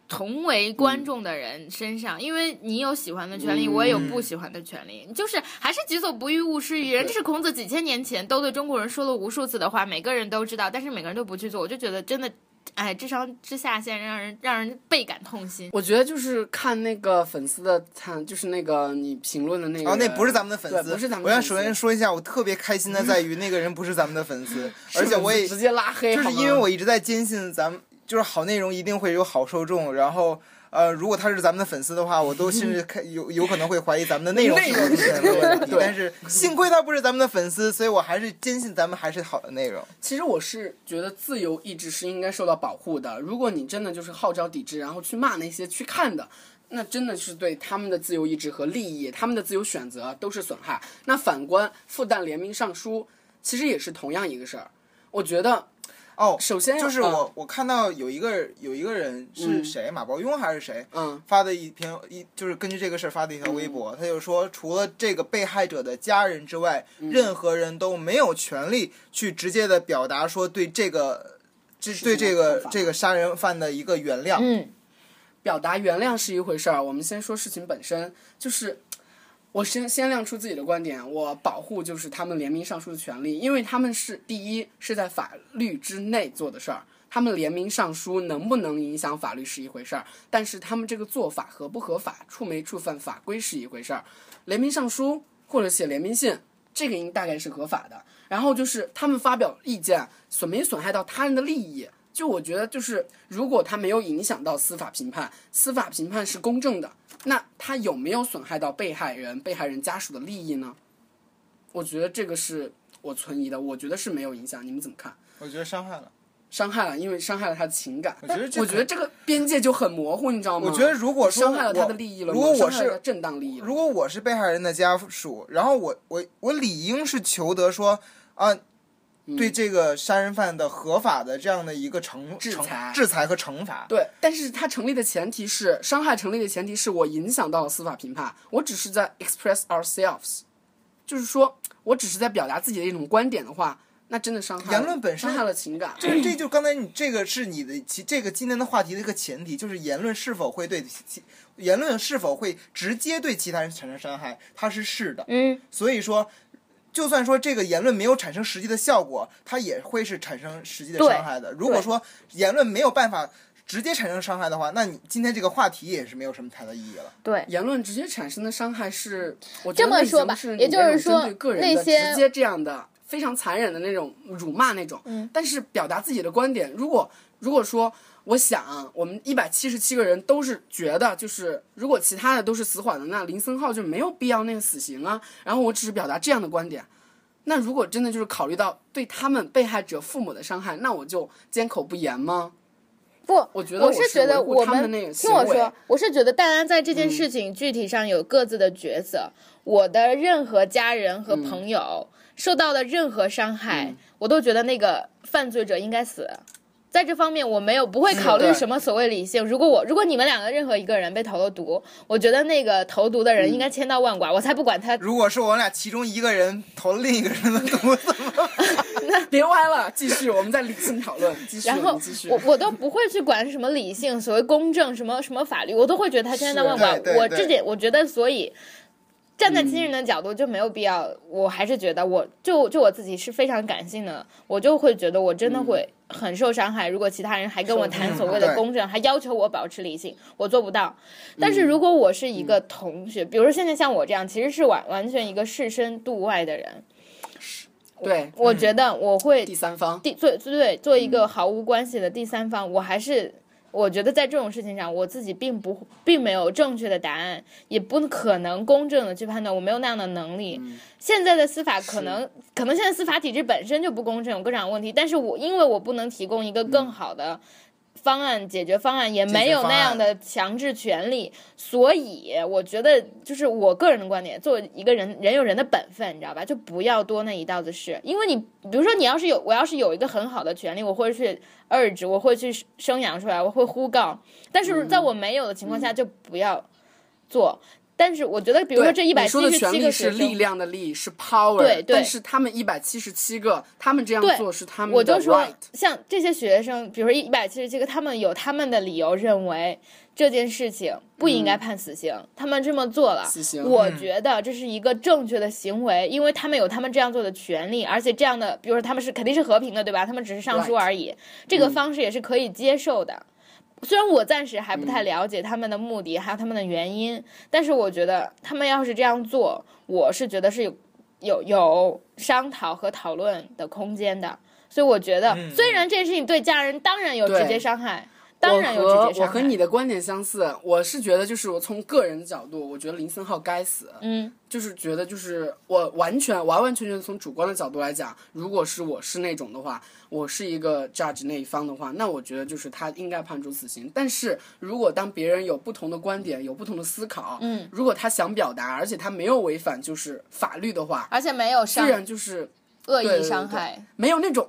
同为观众的人身上，因为你有喜欢的权利，嗯我也有不喜欢的权利，就是还是己所不欲，勿施于人。这是孔子几千年前都对中国人说了无数次的话，每个人都知道，但是每个人都不去做，我就觉得真的，哎，智商之下限，让人让人倍感痛心。我觉得就是看那个粉丝的看，就是那个你评论的那个哦，那不是咱们的粉丝，不是咱们的粉丝我想首先说一下，我特别开心的在于那个人不是咱们的粉丝，(laughs) 而且我也直接拉黑，就是因为我一直在坚信咱们就是好内容一定会有好受众，然后。呃，如果他是咱们的粉丝的话，我都甚至开有有可能会怀疑咱们的内容是不是出现了问题。(laughs) 但是幸亏他不是咱们的粉丝，所以我还是坚信咱们还是好的内容。其实我是觉得自由意志是应该受到保护的。如果你真的就是号召抵制，然后去骂那些去看的，那真的是对他们的自由意志和利益、他们的自由选择都是损害。那反观复旦联名上书，其实也是同样一个事儿。我觉得，哦，首先就是嗯。我我看到有一个有一个人是谁，马伯庸还是谁？嗯。发的一篇一就是根据这个事儿发的一条微博，他就说，除了这个被害者的家人之外，嗯。任何人都没有权利去直接的表达说对这个这是对这个这个杀人犯的一个原谅。嗯，表达原谅是一回事儿，我们先说事情本身，就是我先先亮出自己的观点，我保护就是他们联名上书的权利，因为他们是第一是在法律之内做的事儿，他们联名上书能不能影响法律是一回事儿，但是他们这个做法合不合法、触没触犯法规是一回事儿，联名上书或者写联名信，这个应大概是合法的。然后就是他们发表意见损没损害到他人的利益，就我觉得就是如果他没有影响到司法评判，司法评判是公正的，那他有没有损害到被害人、被害人家属的利益呢？我觉得这个是我存疑的，我觉得是没有影响，你们怎么看？我觉得伤害了。伤害了，因为伤害了他的情感。我觉得这我觉得这个边界就很模糊，你知道吗？我觉得如果说伤害了他的利益了，如果我是正当利益了，如果我是被害人的家属，然后我我我理应是求得说啊，嗯对这个杀人犯的合法的这样的一个惩惩制裁制裁和惩罚。对，但是它成立的前提是伤害成立的前提是我影响到了司法评判，我只是在 express ourselves，就是说我只是在表达自己的一种观点的话，那真的伤害言论本身伤害了情感。这这就刚才你这个是你的其这个今天的话题的一个前提，就是言论是否会对其言论是否会直接对其他人产生伤害，它是是的。嗯，所以说，就算说这个言论没有产生实际的效果，它也会是产生实际的伤害的。如果说言论没有办法直接产生伤害的话，那你今天这个话题也是没有什么太大意义了。对。言论直接产生的伤害是，我觉这得那已么说吧也就是说对个人的那些直接这样的非常残忍的那种辱骂那种。嗯。但是表达自己的观点，如果如果说我想我们一百七十七个人都是觉得，就是如果其他的都是死缓的，那林森浩就没有必要那个死刑啊。然后我只是表达这样的观点。那如果真的就是考虑到对他们被害者父母的伤害，那我就缄口不言吗？不，我觉得我是觉得我们听我说，我是觉得大家在这件事情具体上有各自的角色。我的任何家人和嗯朋友受到的任何伤害，我都觉得那个犯罪者应该死。在这方面，我没有不会考虑什么所谓理性。如果我如果你们两个任何一个人被投了毒，我觉得那个投毒的人嗯应该千刀万剐，我才不管他。如果是我们俩其中一个人投了另一个人的毒，怎么办？(laughs) 别歪了，继续，我们再理性讨论。继续，然后继续。我我都不会去管什么理性、所谓公正、什么什么法律，我都会觉得他千刀万剐我这点我觉得，所以站在亲人的角度就没有必要。我还是觉得我，就就我自己是非常感性的，我就会觉得我真的会很受伤害。如果其他人还跟我谈所谓的公正，还要求我保持理性，我做不到。但是如果我是一个同学，比如说现在像我这样，其实是完完全一个置身度外的人，对我觉得我会第三方，第做对做一个毫无关系的第三方，我还是我觉得在这种事情上，我自己并不并没有正确的答案，也不可能公正的去判断，我没有那样的能力。现在的司法可能可能现在司法体制本身就不公正，有各种问题，但是我因为我不能提供一个更好的。方案解决方案也没有那样的强制权利，所以我觉得就是我个人的观点，作为一个人，人有人的本分，你知道吧？就不要多那一道子事，因为你比如说你要是有，我要是有一个很好的权利，我会去 urge，我会去生养出来，我会呼告，但是在我没有的情况下就不要做。但是我觉得，比如说这一百七十七个是力量的力，是 power。对对。但是他们一百七十七个，他们这样做是他们的 right。我就说，像这些学生，比如说一百七十七个，他们有他们的理由认为这件事情不应该判死刑，他们这么做了。死刑。我觉得这是一个正确的行为，因为他们有他们这样做的权利，而且这样的，比如说他们是肯定是和平的，对吧？他们只是上书而已，这个方式也是可以接受的。虽然我暂时还不太了解他们的目的，还有他们的原因，但是我觉得他们要是这样做，我是觉得是有有有商讨和讨论的空间的。所以我觉得，虽然这件事情对家人当然有直接伤害。当然有我和我和你的观点相似，我是觉得就是我从个人的角度，我觉得林森浩该死。嗯，就是觉得就是我完全完完全全从主观的角度来讲，如果是我是那种的话，我是一个 judge 那一方的话，那我觉得就是他应该判处死刑。但是如果当别人有不同的观点，有不同的思考，嗯，如果他想表达，而且他没有违反就是法律的话，而且没有虽然就是恶意伤害，没有那种。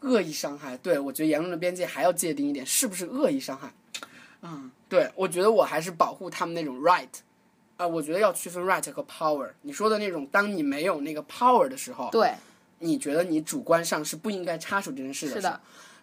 恶意伤害，对我觉得言论的边界还要界定一点，是不是恶意伤害？嗯，对我觉得我还是保护他们那种 right，啊，我觉得要区分 right 和 power。你说的那种，当你没有那个 power 的时候，对，你觉得你主观上是不应该插手这件事的。是的。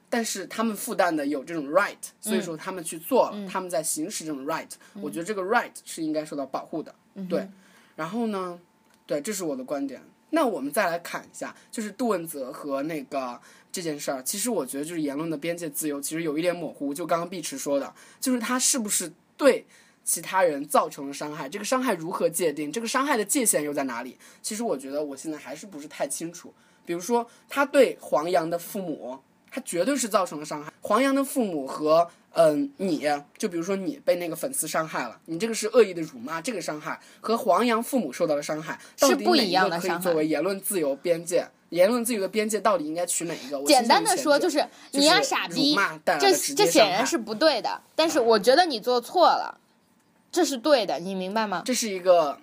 但是他们负担的有这种 right，所以说他们去做了，他们在行使这种 right，我觉得这个 right 是应该受到保护的。对。然后呢，对，这是我的观点。那我们再来看一下，就是杜汶泽和那个。这件事儿，其实我觉得就是言论的边界自由，其实有一点模糊。就刚刚碧池说的，就是他是不是对其他人造成了伤害，这个伤害如何界定，这个伤害的界限又在哪里？其实我觉得我现在还是不是太清楚。比如说，他对黄洋的父母，他绝对是造成了伤害。黄洋的父母和嗯，你就比如说你被那个粉丝伤害了，你这个是恶意的辱骂，这个伤害和黄洋父母受到的伤害，到底哪一个可以作为言论自由边界？言论自由的边界到底应该取哪一个？简单的说就是你要傻逼，这这显然是不对的。但是我觉得你做错了，这是对的，你明白吗？这是一个，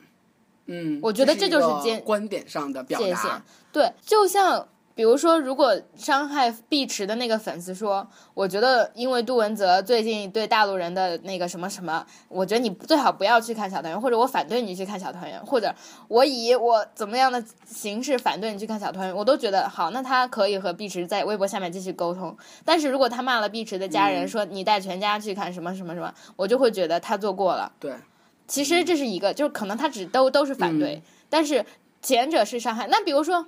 嗯，我觉得这就是尖观点上的表达。对，就像。比如说，如果伤害碧池的那个粉丝说：“我觉得因为杜文泽最近对大陆人的那个什么什么，我觉得你最好不要去看小团圆，或者我反对你去看小团圆，或者我以我怎么样的形式反对你去看小团圆，我都觉得好。那他可以和碧池在微博下面继续沟通。但是如果他骂了碧池的家人，说你带全家去看什么什么什么，我就会觉得他做过了。对，其实这是一个，就是可能他只都都是反对，但是前者是伤害。那比如说。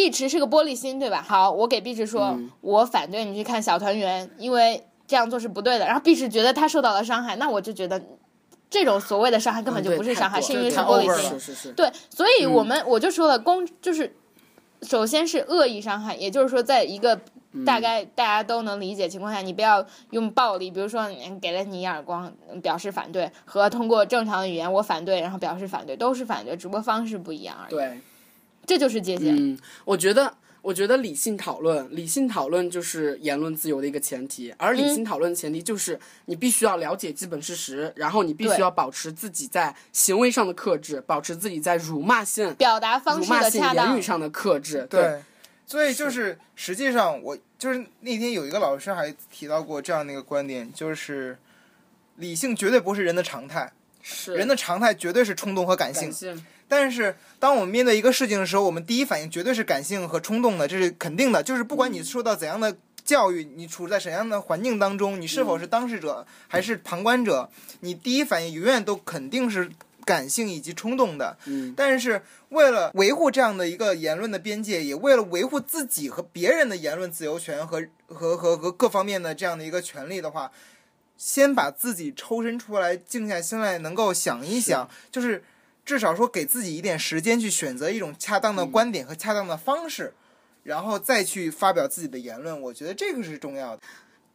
碧池是个玻璃心，对吧？好，我给碧池说，我反对你去看小团圆，因为这样做是不对的。然后碧池觉得他受到了伤害，那我就觉得这种所谓的伤害根本就不是伤害，是因为是玻璃心。对，所以我们我就说了，公就是首先是恶意伤害，也就是说，在一个大概大家都能理解情况下，你不要用暴力，比如说给了你一耳光表示反对，和通过正常的语言我反对，然后表示反对，都是反对，只不过方式不一样而已。对。这就是界限。嗯，我觉得，我觉得理性讨论，理性讨论就是言论自由的一个前提。而理性讨论的前提就是你必须要了解基本事实，然后你必须要保持自己在行为上的克制，保持自己在辱骂性表达方式的言语上的克制。对，所以就是实际上，我就是那天有一个老师还提到过这样的一个观点，就是理性绝对不是人的常态，是人的常态绝对是冲动和感性。但是，当我们面对一个事情的时候，我们第一反应绝对是感性和冲动的，这是肯定的。就是不管你受到怎样的教育，你处在怎样的环境当中，你是否是当事者还是旁观者，你第一反应永远都肯定是感性以及冲动的。嗯。但是，为了维护这样的一个言论的边界，也为了维护自己和别人的言论自由权和和和和各方面的这样的一个权利的话，先把自己抽身出来，静下心来，能够想一想，就是。至少说给自己一点时间去选择一种恰当的观点和恰当的方式，然后再去发表自己的言论，我觉得这个是重要的。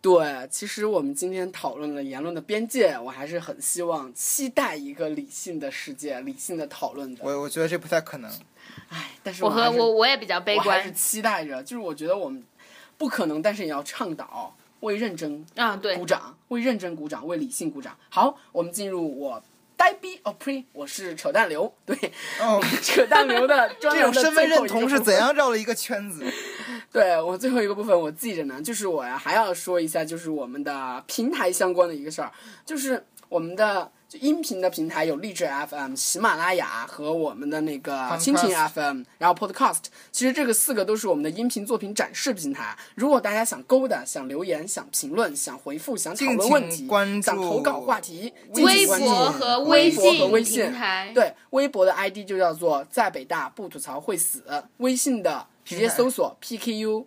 对，其实我们今天讨论了言论的边界，我还是很希望期待一个理性的世界、理性的讨论的。我我觉得这不太可能。唉，但是我和我我也比较悲观我还是期待着，就是我觉得我们不可能，但是也要倡导为认真啊，对鼓，掌，为认真鼓掌，为理性鼓掌。好，我们进入我呆逼哦呸，我是扯淡流，对，哦，(laughs) 扯淡流的 (laughs) 专这种身份认同是怎样绕了一个圈子？(laughs) 对我最后一个部分我记着呢，就是我呀还要说一下，就是我们的平台相关的一个事儿，就是我们的就音频的平台有荔枝 FM、喜马拉雅和我们的那个蜻蜓 FM，然后 Podcast，其实这个四个都是我们的音频作品展示平台。如果大家想勾搭、想留言、想评论、想回复、想讨论问题、关注想投稿话题，微博和微博和信微信。平台，对，微博的 ID 就叫做在北大不吐槽会死，微信的直接搜索 PKU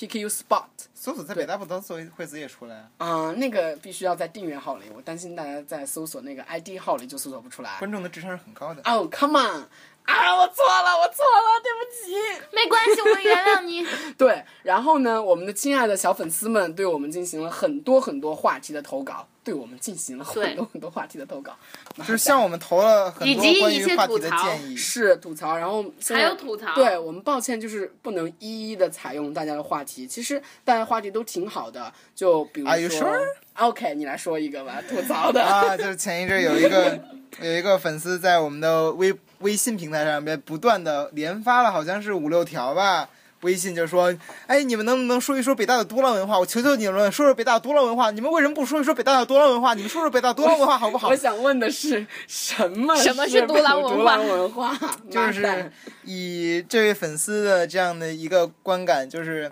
PKU Spot。搜索在北大不都搜惠子也出来啊？嗯、那个必须要在订阅号里，我担心大家在搜索那个 ID 号里就搜索不出来。观众的智商是很高的。哦、c o m e on！啊，我错了，我错了，对不起。没关系，我们原谅你。(laughs) 对，然后呢，我们的亲爱的小粉丝们对我们进行了很多很多话题的投稿，对我们进行了很多 (laughs) 很多话题的投稿，就是向我们投了很多关于话题的吐槽建议。是吐槽，然后还有吐槽对我们抱歉，就是不能一一的采用大家的话题。其实大家话题都挺好的，就比如 Are you 说 sure？OK，你来说一个吧，吐槽的。啊，就是前一阵有一个有一个粉丝在我们的微微信平台上面不断的连发了，好像是五六条吧。微信就说：“哎，你们能不能说一说北大的多浪文化？我求求你们说说北大的多浪文化。你们为什么不说一说北大的多浪文化？你们说说北大多浪文化好不好我？想问的是，什么什么是是独狼文化文化？就是以这位粉丝的这样的一个观感，就是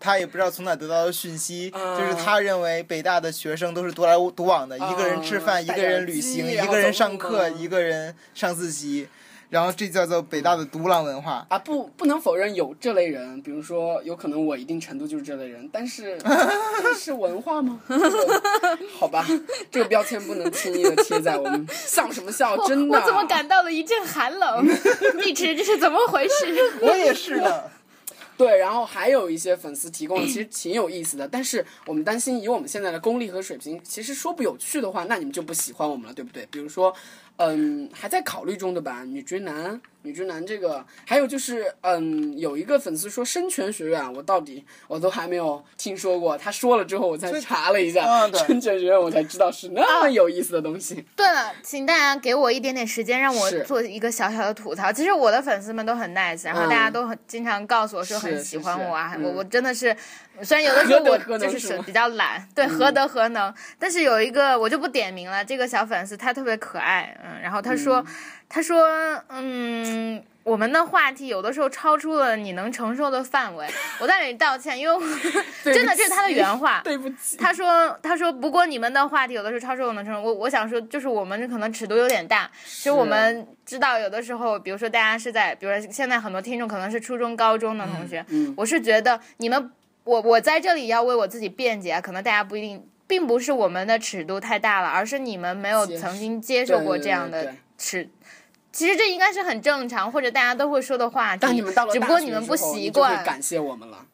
他也不知道从哪得到的讯息，嗯就是他认为北大的学生都是独来独往的，一个人吃饭，嗯一个人旅行，一个人上课，一个人上自习，然后这叫做北大的独狼文化。啊，不，不能否认有这类人，比如说，有可能我一定程度就是这类人，但是 (laughs) 这是文化吗？(laughs) 好吧，这个标签不能轻易的贴在我们，笑什么笑？真的，我怎么感到了一阵寒冷？一直，这是怎么回事？我也是的，对，然后还有一些粉丝提供的，其实挺有意思的，但是我们担心以我们现在的功力和水平，其实说不有趣的话，那你们就不喜欢我们了，对不对？比如说，嗯，还在考虑中的吧，女追男，女追男这个，还有就是，嗯，有一个粉丝说深泉学院，我到底我都还没有听说过，他说了之后，我才查了一下，啊对生泉学院，我才知道是那么有意思的东西。对了，请大家给我一点点时间，让我做一个小小的吐槽。其实我的粉丝们都很 nice，然后嗯大家都很经常告诉我说很喜欢我啊，我我真的是，虽然有的时候我就是比较懒，对，何德何能？但是有一个我就不点名了，这个小粉丝他特别可爱，嗯，然后他说，他说，嗯。我们的话题有的时候超出了你能承受的范围，(laughs) 我在这里道歉，因为 (laughs) 真的这是他的原话。(laughs) 对不起，他说：“他说，不过你们的话题有的时候超出我能承受。我我想说，就是我们可能尺度有点大。其实我们知道，有的时候，比如说大家是在，比如说现在很多听众可能是初中、高中的同学，嗯我是觉得你们，我我在这里要为我自己辩解啊，可能大家不一定，并不是我们的尺度太大了，而是你们没有曾经接受过这样的对对尺。其实这应该是很正常，或者大家都会说的话题，当你们到了只不过你们不之后习惯你就会，感谢我们了。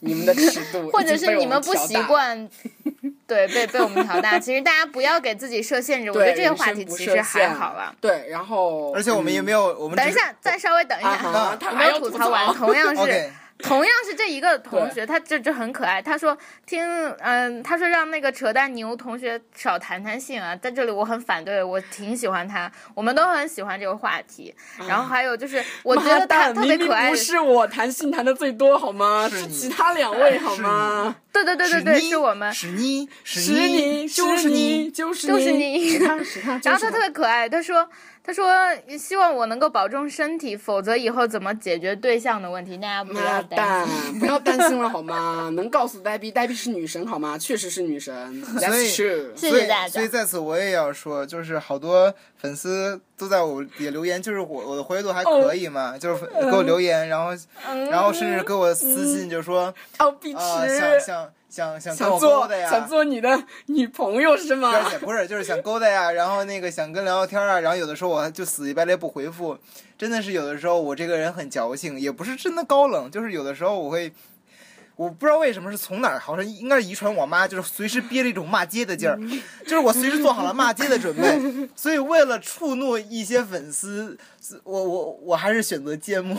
你们的尺度，或者是你们不习。惯，(laughs) 对，被被我们调大。其实大家不要给自己设限制，我觉，得这个话题其实还好了。对，然后而且我们也没有，我们等一下，再稍微等一啊下，(laughs) 我没有吐吐槽完，(laughs) 同样是。同样是这一个同学，他这这很可爱。他说听，嗯，他说让那个扯淡牛同学少谈谈性啊，在这里我很反对，我挺喜欢他，我们都很喜欢这个话题。然后还有就是，(laughs) 我觉得他，特别可爱的，不是我谈性谈的最多好吗？是是其他两位好吗？对对对对对，是我们。是你，是是你，就是你，就是 (laughs) 就是你，然后他特别可爱，他说：“他说希望我能够保重身体，否则以后怎么解决对象的问题，大家不要妈担蛋心。，不要担心了好吗？(laughs) 能告诉呆逼，呆逼是女神好吗？确实是女神所以谢谢大家所以在此我也要说，就是好多粉丝都在我底下留言，就是我我的活跃度还可以嘛，就是给我留言，然后嗯然后甚至给我私信就说啊、想想想想想做想做你的 (laughs) 女朋友是吗？而且不是，就是想勾搭呀，然后那个想跟聊聊天啊，然后有的时候我就死乞白赖不回复，真的是有的时候我这个人很矫情，也不是真的高冷，就是有的时候我会，我不知道为什么是从哪儿，好像应该是遗传我妈，就是随时憋着一种骂街的劲儿，就是我随时做好了骂街的准备，(laughs) 所以为了触怒一些粉丝，我我我还是选择缄默。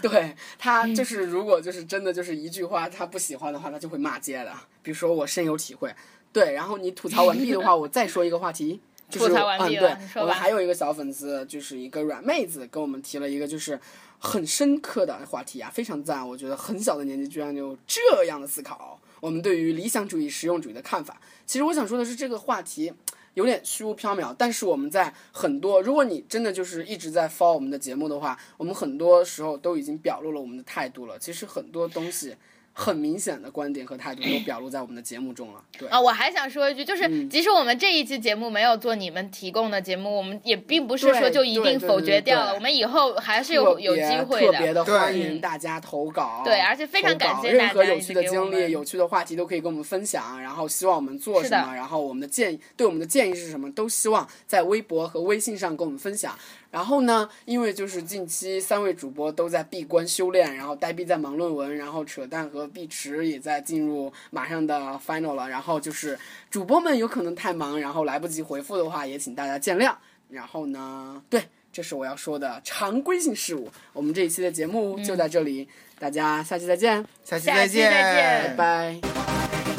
对他就是，如果就是真的就是一句话他不喜欢的话，他就会骂街的。比如说我深有体会。对，然后你吐槽完毕的话，我再说一个话题。就 (laughs) 是吐槽完毕嗯，对了我们还有一个小粉丝，就是一个软妹子，跟我们提了一个就是很深刻的话题啊，非常赞。我觉得很小的年纪居然有这样的思考，我们对于理想主义、实用主义的看法。其实我想说的是，这个话题有点虚无缥缈，但是我们在很多，如果你真的就是一直在 follow 我们的节目的话，我们很多时候都已经表露了我们的态度了。其实很多东西。很明显的观点和态度都表露在我们的节目中了，对。啊，我还想说一句，就是嗯即使我们这一期节目没有做你们提供的节目，我们也并不是说就一定否对对对对决掉了，我们以后还是有有机会的特别的欢迎大家投稿，对而且非常感谢大家任何有趣的经历、有趣的话题都可以跟我们分享，然后希望我们做什么，然后我们的建议对我们的建议是什么，都希望在微博和微信上跟我们分享。然后呢，因为就是近期三位主播都在闭关修炼，然后呆逼在忙论文，然后扯淡和碧池也在进入马上的 final 了，然后就是主播们有可能太忙，然后来不及回复的话，也请大家见谅。然后呢，对，这是我要说的常规性事务。我们这一期的节目就在这里，大家下期再见，下期下期再见拜拜。